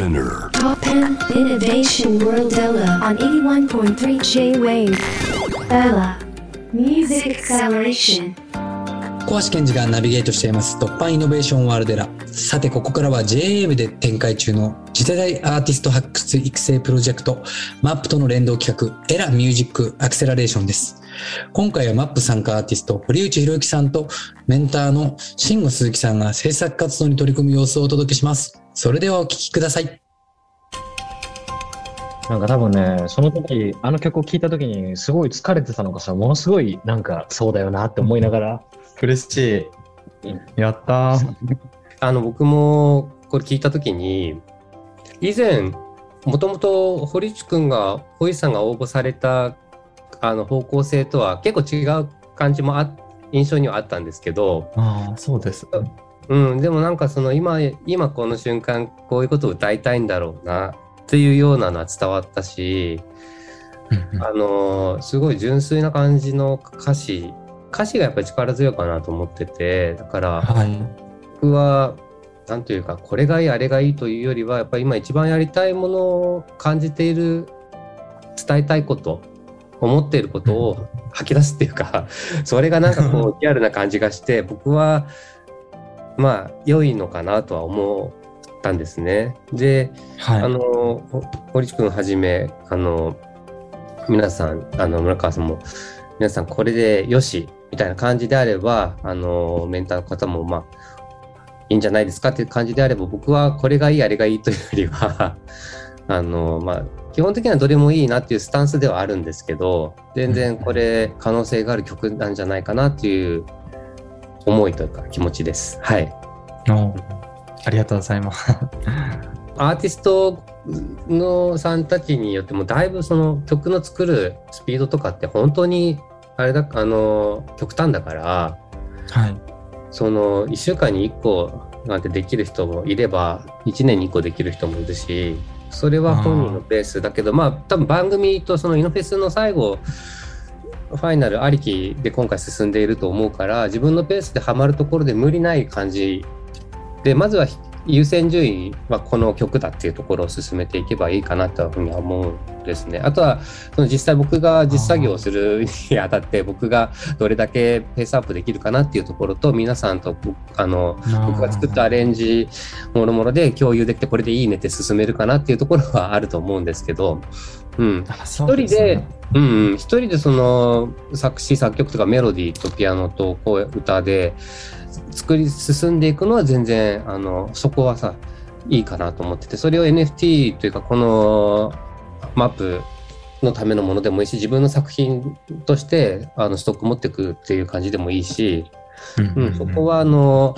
Spinner. Top 10 Innovation World Ella on 81.3 J-Wave. Ella Music Acceleration. 小橋健二がナビゲートしています突破イノベーションワールドエラさてここからは JA で展開中の次世代アーティスト発掘育成プロジェクト MAP との連動企画エラミュージックアクセラレーションです今回は MAP 参加アーティスト堀内博之さんとメンターの慎吾鈴木さんが制作活動に取り組む様子をお届けします。それではお聴きください。なんか多分ね、その時、あの曲を聴いた時に、すごい疲れてたのかさ、ものすごい、なんか、そうだよなって思いながら、嬉しい。やったー。あの僕もこれ聞いた時に以前もともと堀内くんが堀内さんが応募されたあの方向性とは結構違う感じもあ印象にはあったんですけど、ああ、そうです。うん、でもなんかその今今この瞬間こういうことを歌いたいんだろうなっていうようなのは伝わったし、あのすごい純粋な感じの歌詞歌詞がやっぱり力強いかなと思っててだから、はい。僕は何というかこれがいいあれがいいというよりはやっぱり今一番やりたいものを感じている伝えたいこと思っていることを吐き出すっていうか それがなんかこう リアルな感じがして僕はまあ良いのかなとは思ったんですね。で、はい。あのほ堀内くんはじめあの皆さんあの村川さんも皆さんこれでよしみたいな感じであればあのメンターの方もまあいいんじゃないですかっていう感じであれば僕はこれがいいあれがいいというよりはあのまあ基本的にはどれもいいなっていうスタンスではあるんですけど全然これ可能性がある曲なんじゃないかなっていう思いというか気持ちです。はいおありがとうございます。アーティストのさんたちによってもだいぶその曲の作るスピードとかって本当にあれだあの極端だからはい。その1週間に1個なんてできる人もいれば1年に1個できる人もいるしそれは本人のペースだけどまあ多分番組とそのイノフェスの最後ファイナルありきで今回進んでいると思うから自分のペースでハマるところで無理ない感じ。でまずは優先順位はこの曲だっていうところを進めていけばいいかなというふうには思うんですね。あとはその実際僕が実作業をするにあたって僕がどれだけペースアップできるかなっていうところと皆さんと僕あの僕が作ったアレンジもろもろで共有できてこれでいいねって進めるかなっていうところはあると思うんですけど、うん、一人でうんうん、一人でその作詞作曲とかメロディーとピアノと声歌で作り進んでいくのは全然あのそこはさいいかなと思っててそれを NFT というかこのマップのためのものでもいいし自分の作品としてあのストック持っていくっていう感じでもいいし、うんうん、そこはあの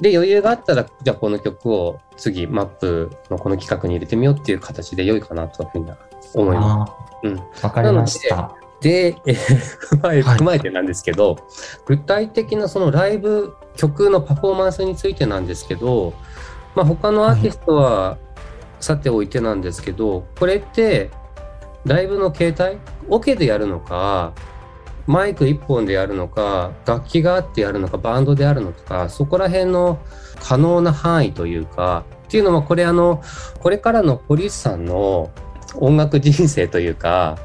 で余裕があったらじゃあこの曲を次マップのこの企画に入れてみようっていう形で良いかなというふうには思います。あうん、かりました。で、えー 踏まえはい。踏まえてなんですけど、具体的なそのライブ曲のパフォーマンスについてなんですけど、まあ、他のアーティストはさておいてなんですけど、これってライブの形態オケでやるのかマイク1本でやるのか楽器があってやるのかバンドであるのかそこら辺の可能な範囲というかっていうのはこれあのこれからの堀内さんの音楽人生というか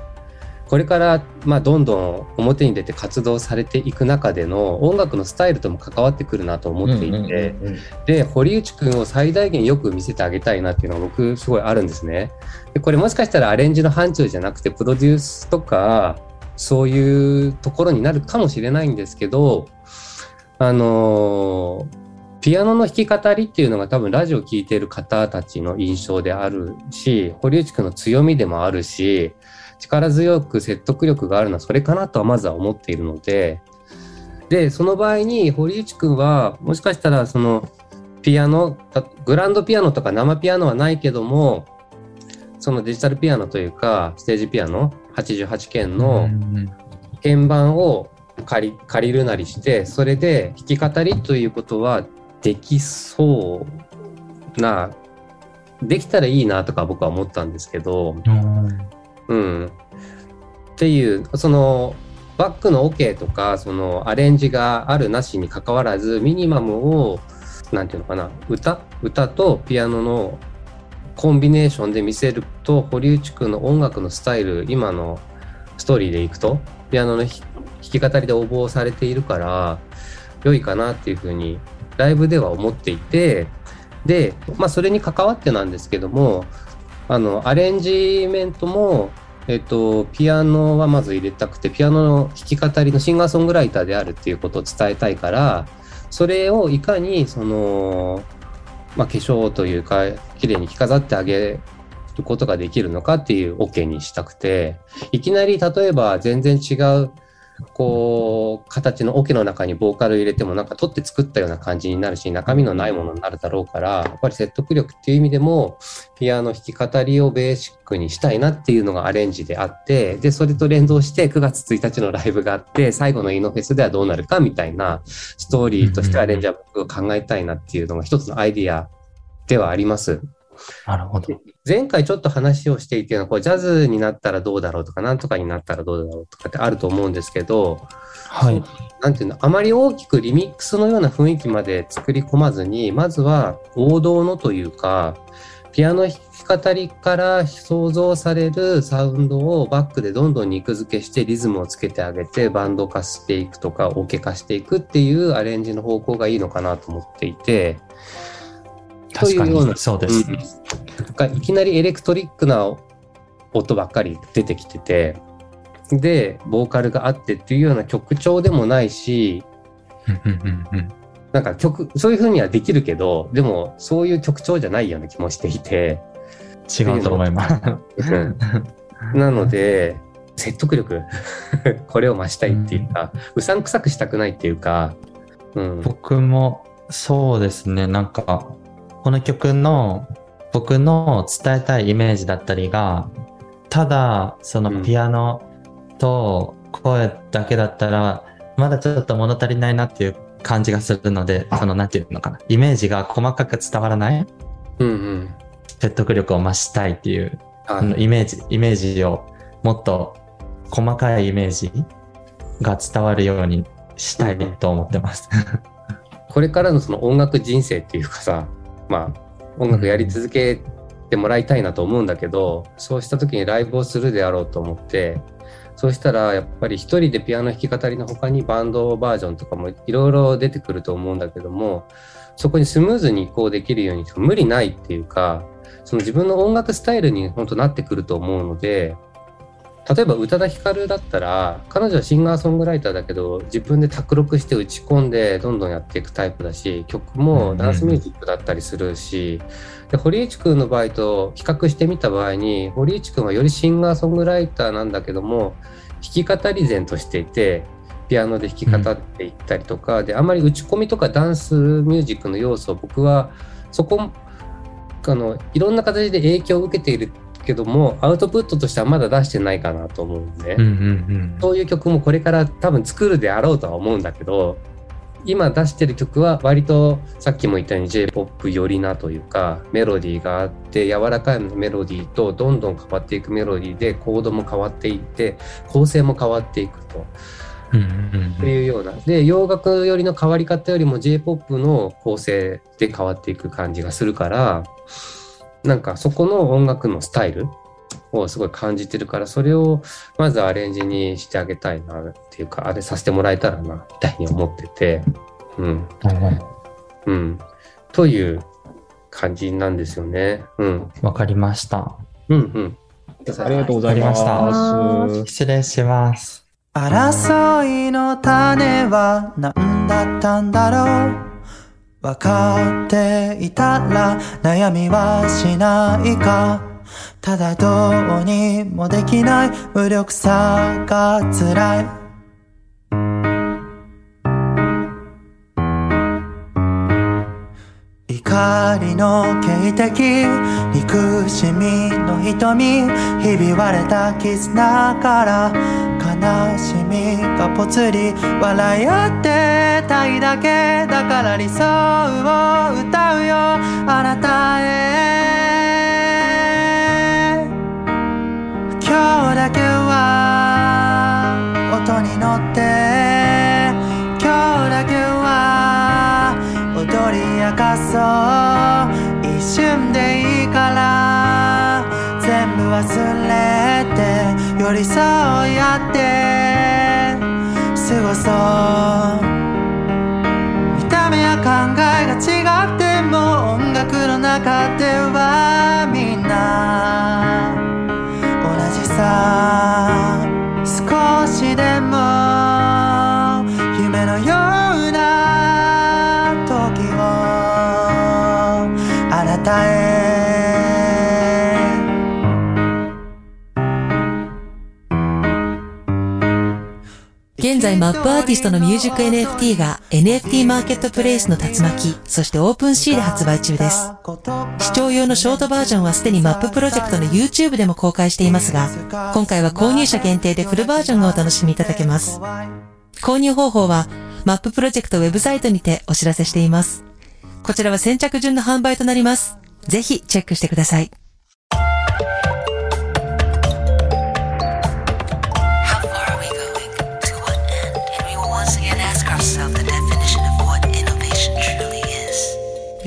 これからまあどんどん表に出て活動されていく中での音楽のスタイルとも関わってくるなと思っていて、で堀内くんを最大限よく見せてあげたいなっていうのが僕すごいあるんですね。でこれもしかしたらアレンジの範疇じゃなくてプロデュースとかそういうところになるかもしれないんですけどあのピアノの弾き語りっていうのが多分ラジオを聴いている方たちの印象であるし堀内くんの強みでもあるし力強く説得力があるのはそれかなとはまずは思っているのででその場合に堀内くんはもしかしたらそのピアノたグランドピアノとか生ピアノはないけどもそのデジタルピアノというかステージピアノ88件のうん鍵盤を借り借りるなりしてそれで弾き語りということはできそうなできたらいいなとか僕は思ったんですけど、うんうん、っていうそのバックの OK とかそのアレンジがあるなしにかかわらずミニマムをなんていうのかな歌歌とピアノのコンビネーションで見せると堀内くんの音楽のスタイル今のストーリーでいくとピアノの弾き語りで応募されているから良いかなっていうふうにライブでは思っていてで、まあ、それに関わってなんですけどもあのアレンジメントも、えっと、ピアノはまず入れたくてピアノの弾き語りのシンガーソングライターであるっていうことを伝えたいからそれをいかにその、まあ、化粧というか綺麗に着飾ってあげることができるのかっていうオ OK にしたくていきなり例えば全然違うこう形の桶の中にボーカル入れてもなんか取って作ったような感じになるし中身のないものになるだろうからやっぱり説得力っていう意味でもピアノ弾き語りをベーシックにしたいなっていうのがアレンジであってでそれと連動して9月1日のライブがあって最後のイノフェスではどうなるかみたいなストーリーとしてアレンジは僕が考えたいなっていうのが一つのアイディアではあります。なるほど。前回ちょっと話をしていてこれジャズになったらどうだろうとかなんとかになったらどうだろうとかってあると思うんですけどはい。なんていうのあまり大きくリミックスのような雰囲気まで作り込まずにまずは王道のというかピアノ弾き語りから想像されるサウンドをバックでどんどん肉付けしてリズムをつけてあげてバンド化していくとかオケ化していくっていうアレンジの方向がいいのかなと思っていて。確かというような。にそうです。ね。なんかいきなりエレクトリックな音ばっかり出てきててでボーカルがあってっていうような曲調でもないしうんうんうんうん。なんか曲そういう風にはできるけどでもそういう曲調じゃないような気もしていて。違うと思います。うん。なので説得力 これを増したいっていうか、うさんくさくしたくないっていうか、うん、僕もそうですね、なんか、この曲の僕の伝えたいイメージだったりが、ただそのピアノと声だけだったら、まだちょっと物足りないなっていう感じがするので、そのなんていうのかな、イメージが細かく伝わらないうんうん。説得力を増したいっていう、ああのイメージ、イメージをもっと細かいイメージが伝わるようにしたいと思ってます。これからのその音楽人生っていうかさまあ音楽やり続けてもらいたいなと思うんだけど、そうした時にライブをするであろうと思ってそうしたらやっぱり一人でピアノ弾き語りの他にバンドバージョンとかもいろいろ出てくると思うんだけどもそこにスムーズに移行できるように無理ないっていうかその自分の音楽スタイルに本当なってくると思うので例えば宇多田ヒカルだったら彼女はシンガーソングライターだけど自分で卓録して打ち込んでどんどんやっていくタイプだし曲もダンスミュージックだったりするし、で堀内くんの場合と比較してみた場合に堀内くんはよりシンガーソングライターなんだけども弾き語り前としていてピアノで弾き語っていったりとか、であんまり打ち込みとかダンスミュージックの要素を僕はそこあのいろんな形で影響を受けているけどもアウトプットとしてはまだ出してないかなと思うんで、うんうんうん。そういう曲もこれから多分作るであろうとは思うんだけど今出してる曲は割とさっきも言ったように J-POP 寄りなというかメロディーがあって柔らかいメロディーとどんどん変わっていくメロディーでコードも変わっていって構成も変わっていくと。っていうようなで洋楽よりの変わり方よりも J-POP の構成で変わっていく感じがするからなんかそこの音楽のスタイルをすごい感じてるからそれをまずアレンジにしてあげたいなっていうかあれさせてもらえたらなみたいに思っててうん。うん。という感じなんですよね。うん。わかりました。うんうん。ありがとうございまわかりす。失礼します。争いの種は何だったんだろうわかっていたら悩みはしないか。ただどうにもできない。無力さが辛い。怒りの警笛憎しみの瞳ひび割れた絆から悲しみがぽつり笑い合ってたいだけだから理想を歌うよ。あなたへ今日だけは音に乗ってかそう一瞬でいいから全部忘れて寄り添うやって過ごそう。見た目や考えが違っても音楽の中では現在マップアーティストのミュージック NFT が NFT マーケットプレイスの竜巻、そして OpenSea で発売中です。視聴用のショートバージョンはすでにマッププロジェクトの YouTube でも公開していますが、今回は購入者限定でフルバージョンがお楽しみいただけます。購入方法は、マッププロジェクトウェブサイトにてお知らせしています。こちらは先着順の販売となります。ぜひチェックしてください。